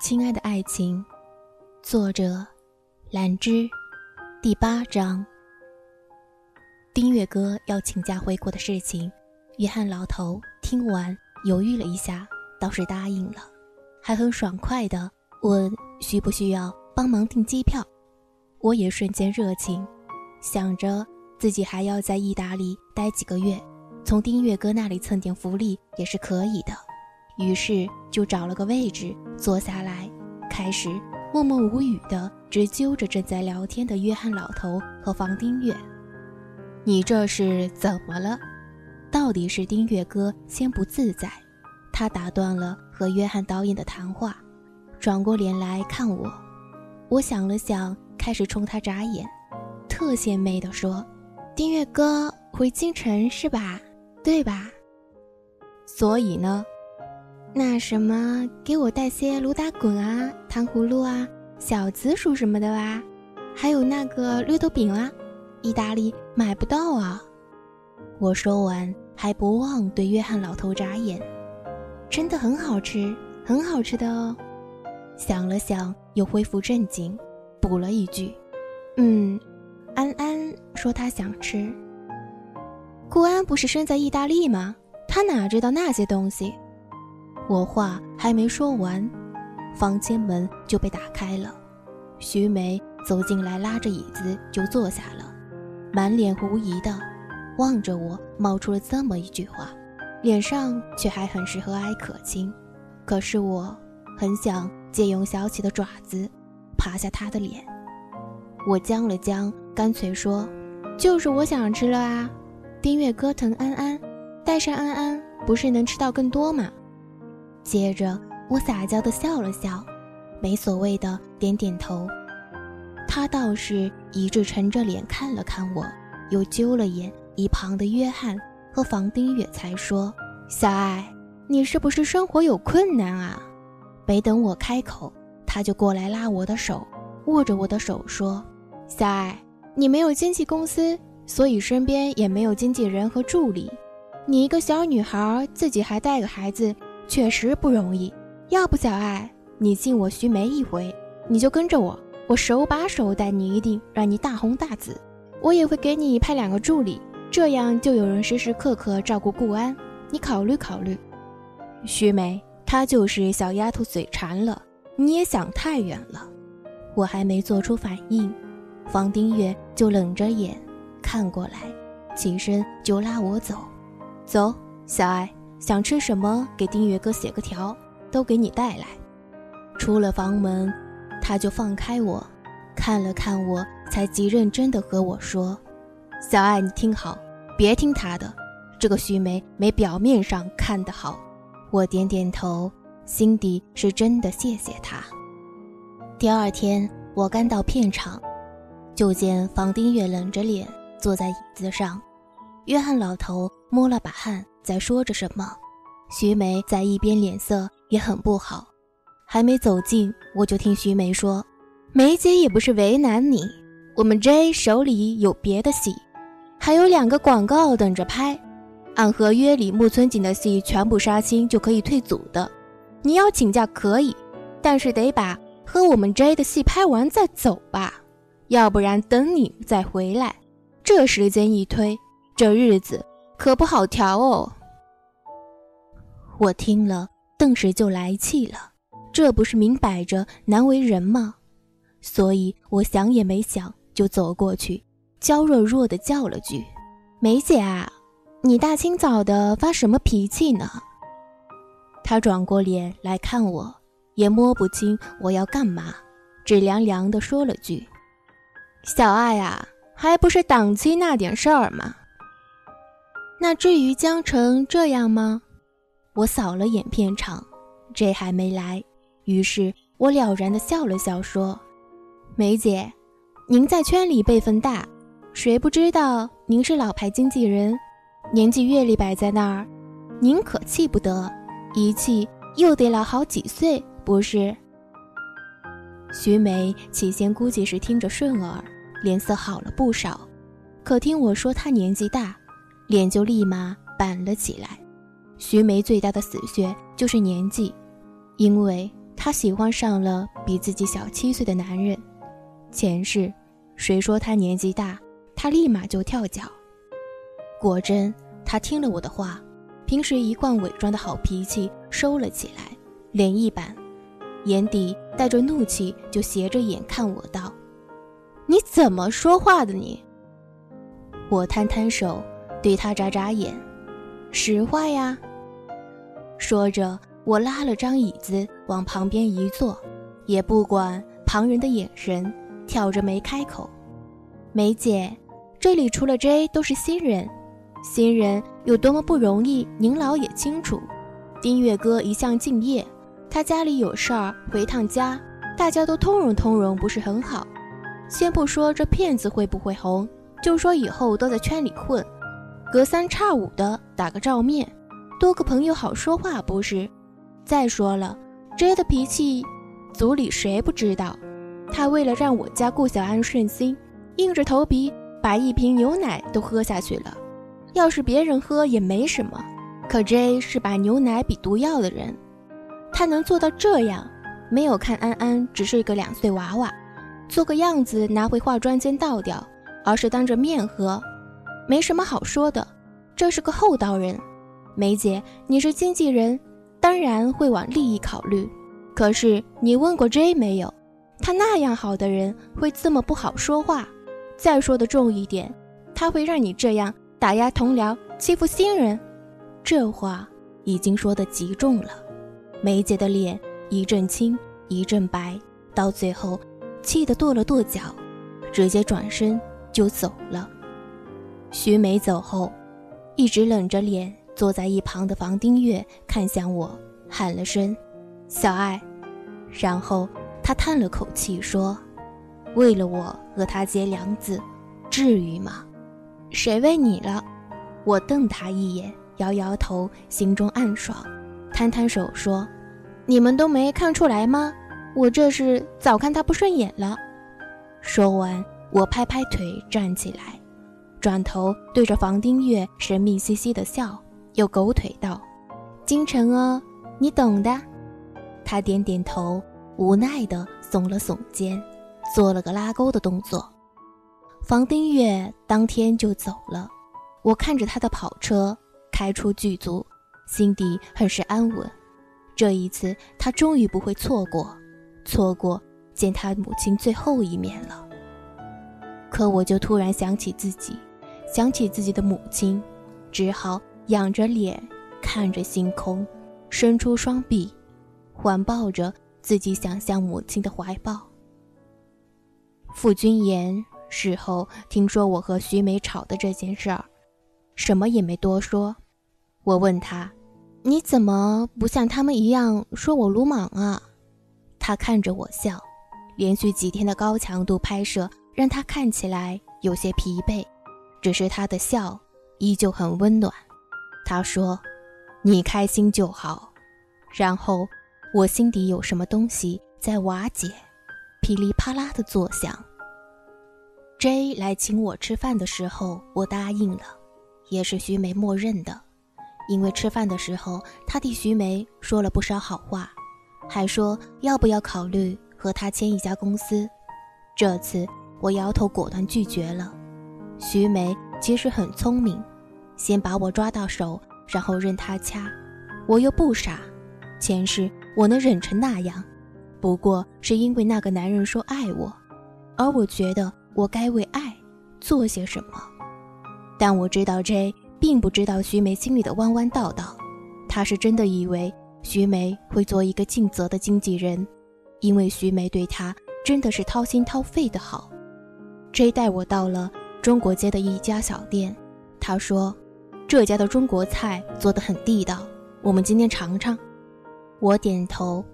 亲爱的爱情，作者兰芝，第八章。丁月哥要请假回国的事情，约翰老头听完犹豫了一下，倒是答应了，还很爽快的问需不需要帮忙订机票。我也瞬间热情，想着自己还要在意大利待几个月，从丁月哥那里蹭点福利也是可以的。于是就找了个位置坐下来，开始默默无语的直揪着正在聊天的约翰老头和房丁月。你这是怎么了？到底是丁月哥先不自在，他打断了和约翰导演的谈话，转过脸来看我。我想了想，开始冲他眨眼，特献媚的说：“丁月哥回京城是吧？对吧？所以呢？”那什么，给我带些驴打滚啊、糖葫芦啊、小紫薯什么的吧，还有那个绿豆饼啊，意大利买不到啊。我说完，还不忘对约翰老头眨眼，真的很好吃，很好吃的哦。想了想，又恢复正经，补了一句：“嗯，安安说他想吃。顾安不是生在意大利吗？他哪知道那些东西？”我话还没说完，房间门就被打开了。徐梅走进来，拉着椅子就坐下了，满脸狐疑的望着我，冒出了这么一句话，脸上却还很是和蔼可亲。可是我很想借用小启的爪子，爬下他的脸。我僵了僵，干脆说：“就是我想吃了啊！丁月哥疼安安，带上安安，不是能吃到更多吗？”接着，我撒娇的笑了笑，没所谓的点点头。他倒是一直沉着脸看了看我，又揪了眼一旁的约翰和房丁月，才说：“小爱，你是不是生活有困难啊？”没等我开口，他就过来拉我的手，握着我的手说：“小爱，你没有经纪公司，所以身边也没有经纪人和助理。你一个小女孩，自己还带个孩子。”确实不容易，要不小爱，你敬我徐梅一回，你就跟着我，我手把手带你，一定让你大红大紫。我也会给你派两个助理，这样就有人时时刻刻照顾顾安。你考虑考虑。徐梅，她就是小丫头嘴馋了，你也想太远了。我还没做出反应，房丁月就冷着眼看过来，起身就拉我走，走，小爱。想吃什么，给丁月哥写个条，都给你带来。出了房门，他就放开我，看了看我，才极认真的和我说：“小爱，你听好，别听他的。这个徐梅没表面上看得好。”我点点头，心底是真的谢谢他。第二天，我刚到片场，就见房丁月冷着脸坐在椅子上，约翰老头摸了把汗。在说着什么，徐梅在一边脸色也很不好。还没走近，我就听徐梅说：“梅姐也不是为难你，我们 J 手里有别的戏，还有两个广告等着拍。按合约里，木村锦的戏全部杀青就可以退组的。你要请假可以，但是得把和我们 J 的戏拍完再走吧，要不然等你再回来，这时间一推，这日子……”可不好调哦！我听了，顿时就来气了，这不是明摆着难为人吗？所以我想也没想，就走过去，娇弱弱的叫了句：“梅姐啊，你大清早的发什么脾气呢？”她转过脸来看我，也摸不清我要干嘛，只凉凉的说了句：“小爱啊，还不是档期那点事儿吗？”那至于江城这样吗？我扫了眼片场，这还没来。于是我了然的笑了笑，说：“梅姐，您在圈里辈分大，谁不知道您是老牌经纪人，年纪阅历摆在那儿，您可气不得，一气又得老好几岁，不是？”徐梅起先估计是听着顺耳，脸色好了不少，可听我说她年纪大。脸就立马板了起来。徐梅最大的死穴就是年纪，因为她喜欢上了比自己小七岁的男人。前世，谁说他年纪大，她立马就跳脚。果真，她听了我的话，平时一贯伪装的好脾气收了起来，脸一板，眼底带着怒气，就斜着眼看我道：“你怎么说话的你？”我摊摊手，对他眨眨眼：“实话呀。”说着，我拉了张椅子往旁边一坐，也不管旁人的眼神，挑着眉开口：“梅姐，这里除了 J 都是新人，新人有多么不容易，您老也清楚。丁月哥一向敬业，他家里有事儿回趟家，大家都通融通融，不是很好。先不说这骗子会不会红。”就说以后都在圈里混，隔三差五的打个照面，多个朋友好说话不是？再说了，J 的脾气，组里谁不知道？他为了让我家顾小安顺心，硬着头皮把一瓶牛奶都喝下去了。要是别人喝也没什么，可 J 是把牛奶比毒药的人，他能做到这样，没有看安安只是一个两岁娃娃，做个样子拿回化妆间倒掉。而是当着面喝，没什么好说的。这是个厚道人，梅姐，你是经纪人，当然会往利益考虑。可是你问过 J 没有？他那样好的人会这么不好说话？再说的重一点，他会让你这样打压同僚、欺负新人？这话已经说得极重了。梅姐的脸一阵青一阵白，到最后气得跺了跺脚，直接转身。就走了。徐梅走后，一直冷着脸坐在一旁的房丁月看向我，喊了声“小爱”，然后他叹了口气说：“为了我和他结梁子，至于吗？谁为你了？”我瞪他一眼，摇摇头，心中暗爽，摊摊手说：“你们都没看出来吗？我这是早看他不顺眼了。”说完。我拍拍腿站起来，转头对着房丁月神秘兮兮的笑，又狗腿道：“京城哦，你懂的。”他点点头，无奈的耸了耸肩，做了个拉钩的动作。房丁月当天就走了。我看着他的跑车开出剧组，心底很是安稳。这一次，他终于不会错过，错过见他母亲最后一面了。可我就突然想起自己，想起自己的母亲，只好仰着脸看着星空，伸出双臂，环抱着自己想象母亲的怀抱。傅君言事后听说我和徐梅吵的这件事儿，什么也没多说。我问他：“你怎么不像他们一样说我鲁莽啊？”他看着我笑，连续几天的高强度拍摄。让他看起来有些疲惫，只是他的笑依旧很温暖。他说：“你开心就好。”然后我心底有什么东西在瓦解，噼里啪啦的作响。J 来请我吃饭的时候，我答应了，也是徐梅默认的，因为吃饭的时候他替徐梅说了不少好话，还说要不要考虑和他签一家公司。这次。我摇头，果断拒绝了。徐梅其实很聪明，先把我抓到手，然后任他掐。我又不傻，前世我能忍成那样，不过是因为那个男人说爱我，而我觉得我该为爱做些什么。但我知道 J 并不知道徐梅心里的弯弯道道，他是真的以为徐梅会做一个尽责的经纪人，因为徐梅对他真的是掏心掏肺的好。J 带我到了中国街的一家小店，他说：“这家的中国菜做得很地道，我们今天尝尝。”我点头，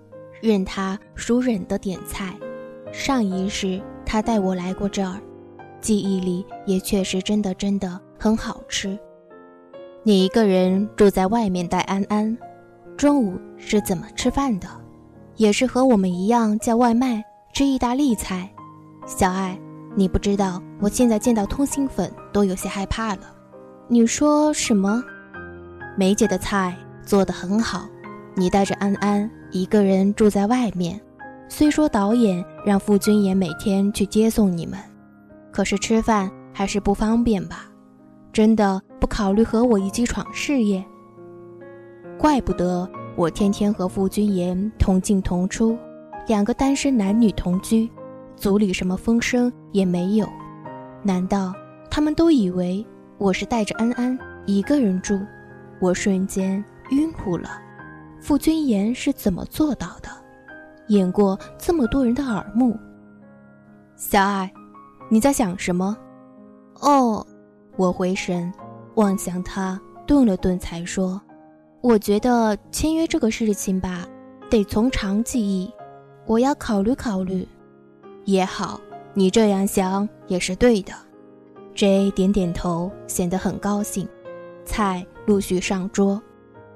任他熟忍的点菜。上一世他带我来过这儿，记忆里也确实真的真的很好吃。你一个人住在外面带安安，中午是怎么吃饭的？也是和我们一样叫外卖吃意大利菜？小爱。你不知道，我现在见到通心粉都有些害怕了。你说什么？梅姐的菜做得很好，你带着安安一个人住在外面。虽说导演让傅君言每天去接送你们，可是吃饭还是不方便吧？真的不考虑和我一起闯事业？怪不得我天天和傅君言同进同出，两个单身男女同居，组里什么风声也没有。难道他们都以为我是带着安安一个人住？我瞬间晕乎了。傅君言是怎么做到的？演过这么多人的耳目。小爱，你在想什么？哦，我回神望向他，顿了顿，才说：“我觉得签约这个事情吧，得从长计议，我要考虑考虑。”也好，你这样想也是对的。J 点点头，显得很高兴。菜陆续上桌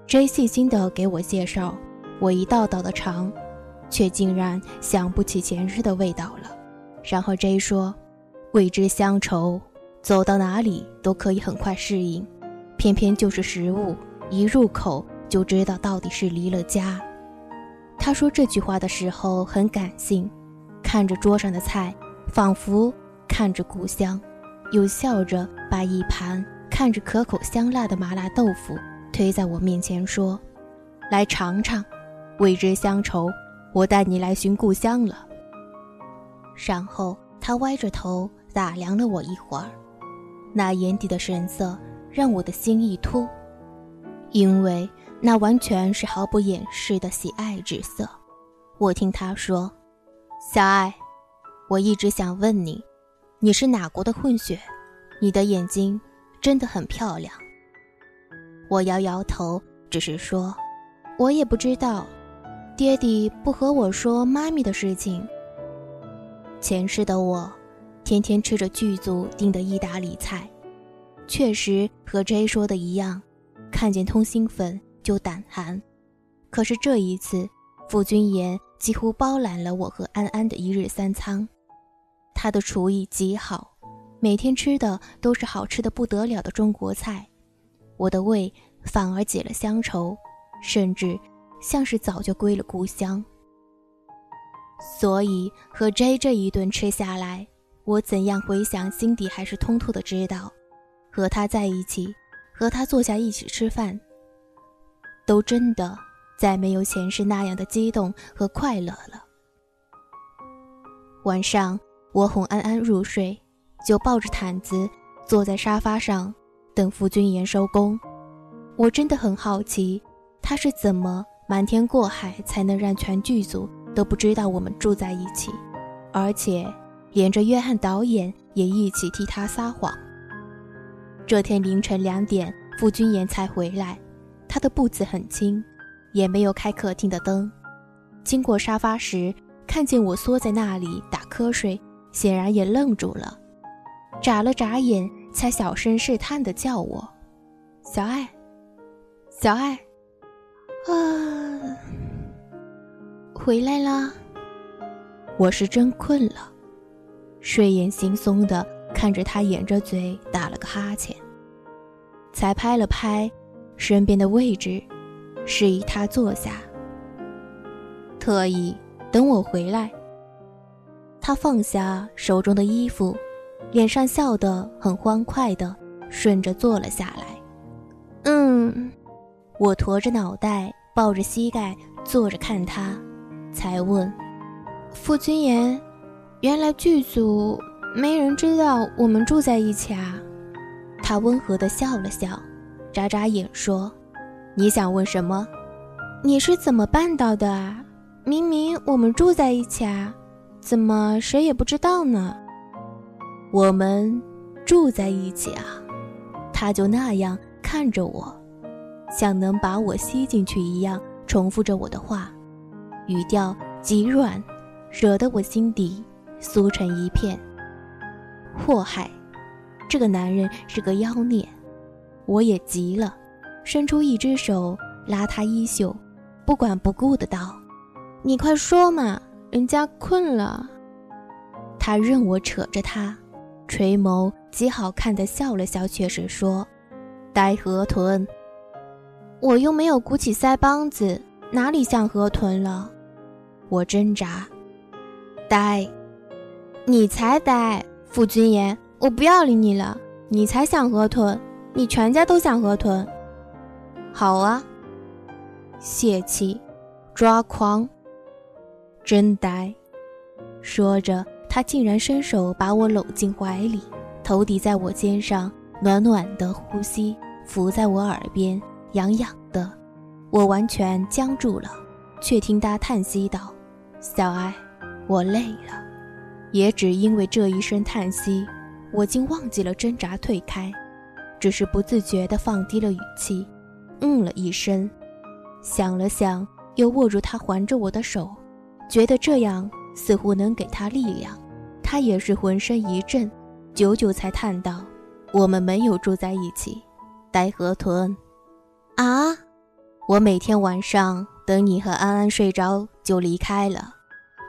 ，J 细心地给我介绍，我一道道的尝。却竟然想不起前世的味道了。然后 J 说：“未知乡愁，走到哪里都可以很快适应，偏偏就是食物一入口就知道到底是离了家。”他说这句话的时候很感性，看着桌上的菜，仿佛看着故乡，又笑着把一盘看着可口香辣的麻辣豆腐推在我面前说：“来尝尝，未知乡愁。”我带你来寻故乡了。然后他歪着头打量了我一会儿，那眼底的神色让我的心一突，因为那完全是毫不掩饰的喜爱之色。我听他说：“小爱，我一直想问你，你是哪国的混血？你的眼睛真的很漂亮。”我摇摇头，只是说：“我也不知道。”爹地不和我说妈咪的事情。前世的我，天天吃着剧组订的意大利菜，确实和 J 说的一样，看见通心粉就胆寒。可是这一次，傅君言几乎包揽了我和安安的一日三餐，他的厨艺极好，每天吃的都是好吃的不得了的中国菜，我的胃反而解了乡愁，甚至。像是早就归了故乡，所以和 J 这一顿吃下来，我怎样回想，心底还是通透的知道，和他在一起，和他坐下一起吃饭，都真的再没有前世那样的激动和快乐了。晚上，我哄安安入睡，就抱着毯子坐在沙发上等傅君言收工。我真的很好奇，他是怎么。瞒天过海才能让全剧组都不知道我们住在一起，而且连着约翰导演也一起替他撒谎。这天凌晨两点，傅君言才回来，他的步子很轻，也没有开客厅的灯。经过沙发时，看见我缩在那里打瞌睡，显然也愣住了，眨了眨眼，才小声试探地叫我：“小爱，小爱。”啊，回来啦！我是真困了，睡眼惺忪的看着他掩着嘴打了个哈欠，才拍了拍身边的位置，示意他坐下，特意等我回来。他放下手中的衣服，脸上笑得很欢快的顺着坐了下来。嗯。我驼着脑袋，抱着膝盖坐着看他，才问：“傅君言，原来剧组没人知道我们住在一起啊？”他温和的笑了笑，眨眨眼说：“你想问什么？你是怎么办到的啊？明明我们住在一起啊，怎么谁也不知道呢？”我们住在一起啊，他就那样看着我。像能把我吸进去一样，重复着我的话，语调极软，惹得我心底酥成一片。祸害，这个男人是个妖孽，我也急了，伸出一只手拉他衣袖，不管不顾的道：“你快说嘛，人家困了。”他任我扯着他，垂眸极好看的笑了笑，却是说：“呆河豚。”我又没有鼓起腮帮子，哪里像河豚了？我挣扎。呆，你才呆！傅君言，我不要理你了。你才像河豚，你全家都像河豚。好啊，泄气，抓狂，真呆。说着，他竟然伸手把我搂进怀里，头抵在我肩上，暖暖的呼吸伏在我耳边，痒痒的。我完全僵住了，却听他叹息道：“小爱。”我累了，也只因为这一声叹息，我竟忘记了挣扎退开，只是不自觉地放低了语气，嗯了一声，想了想，又握住他环着我的手，觉得这样似乎能给他力量。他也是浑身一震，久久才叹道：“我们没有住在一起，呆河豚。”啊！我每天晚上等你和安安睡着就离开了。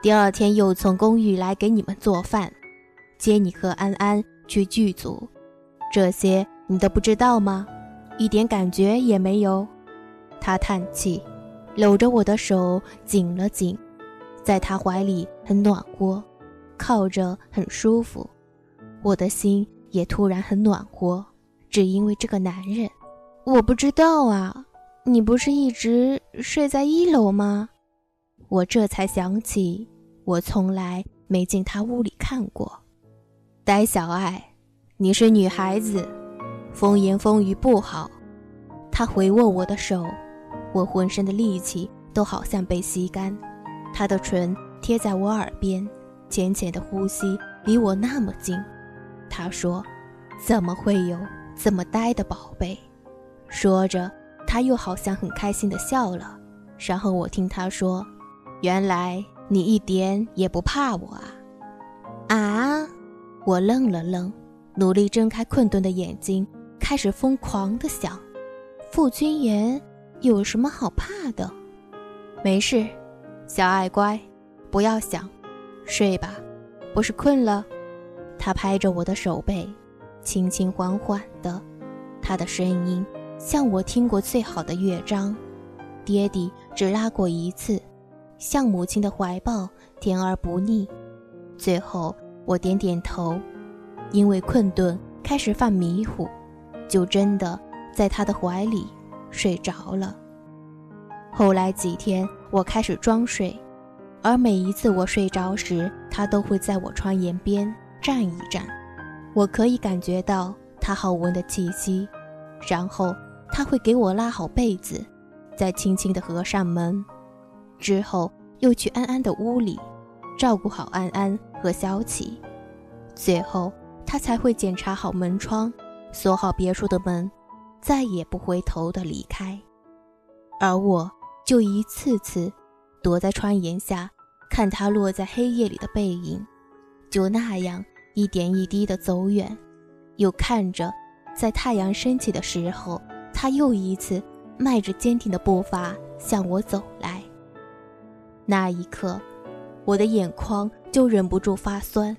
第二天又从公寓来给你们做饭，接你和安安去剧组，这些你都不知道吗？一点感觉也没有。他叹气，搂着我的手紧了紧，在他怀里很暖和，靠着很舒服，我的心也突然很暖和，只因为这个男人。我不知道啊，你不是一直睡在一楼吗？我这才想起。我从来没进他屋里看过。呆小爱，你是女孩子，风言风语不好。他回握我的手，我浑身的力气都好像被吸干。他的唇贴在我耳边，浅浅的呼吸，离我那么近。他说：“怎么会有这么呆的宝贝？”说着，他又好像很开心的笑了。然后我听他说：“原来。”你一点也不怕我啊？啊！我愣了愣，努力睁开困顿的眼睛，开始疯狂的想：傅君言有什么好怕的？没事，小爱乖，不要想，睡吧，不是困了？他拍着我的手背，轻轻缓缓的，他的声音像我听过最好的乐章。爹地只拉过一次。像母亲的怀抱，甜而不腻。最后，我点点头，因为困顿开始犯迷糊，就真的在他的怀里睡着了。后来几天，我开始装睡，而每一次我睡着时，他都会在我窗沿边站一站，我可以感觉到他好闻的气息。然后他会给我拉好被子，再轻轻地合上门。之后又去安安的屋里，照顾好安安和小启，最后他才会检查好门窗，锁好别墅的门，再也不回头的离开。而我就一次次躲在窗檐下，看他落在黑夜里的背影，就那样一点一滴的走远，又看着在太阳升起的时候，他又一次迈着坚定的步伐向我走来。那一刻，我的眼眶就忍不住发酸。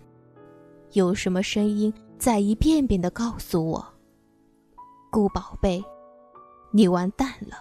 有什么声音在一遍遍地告诉我：“顾宝贝，你完蛋了。”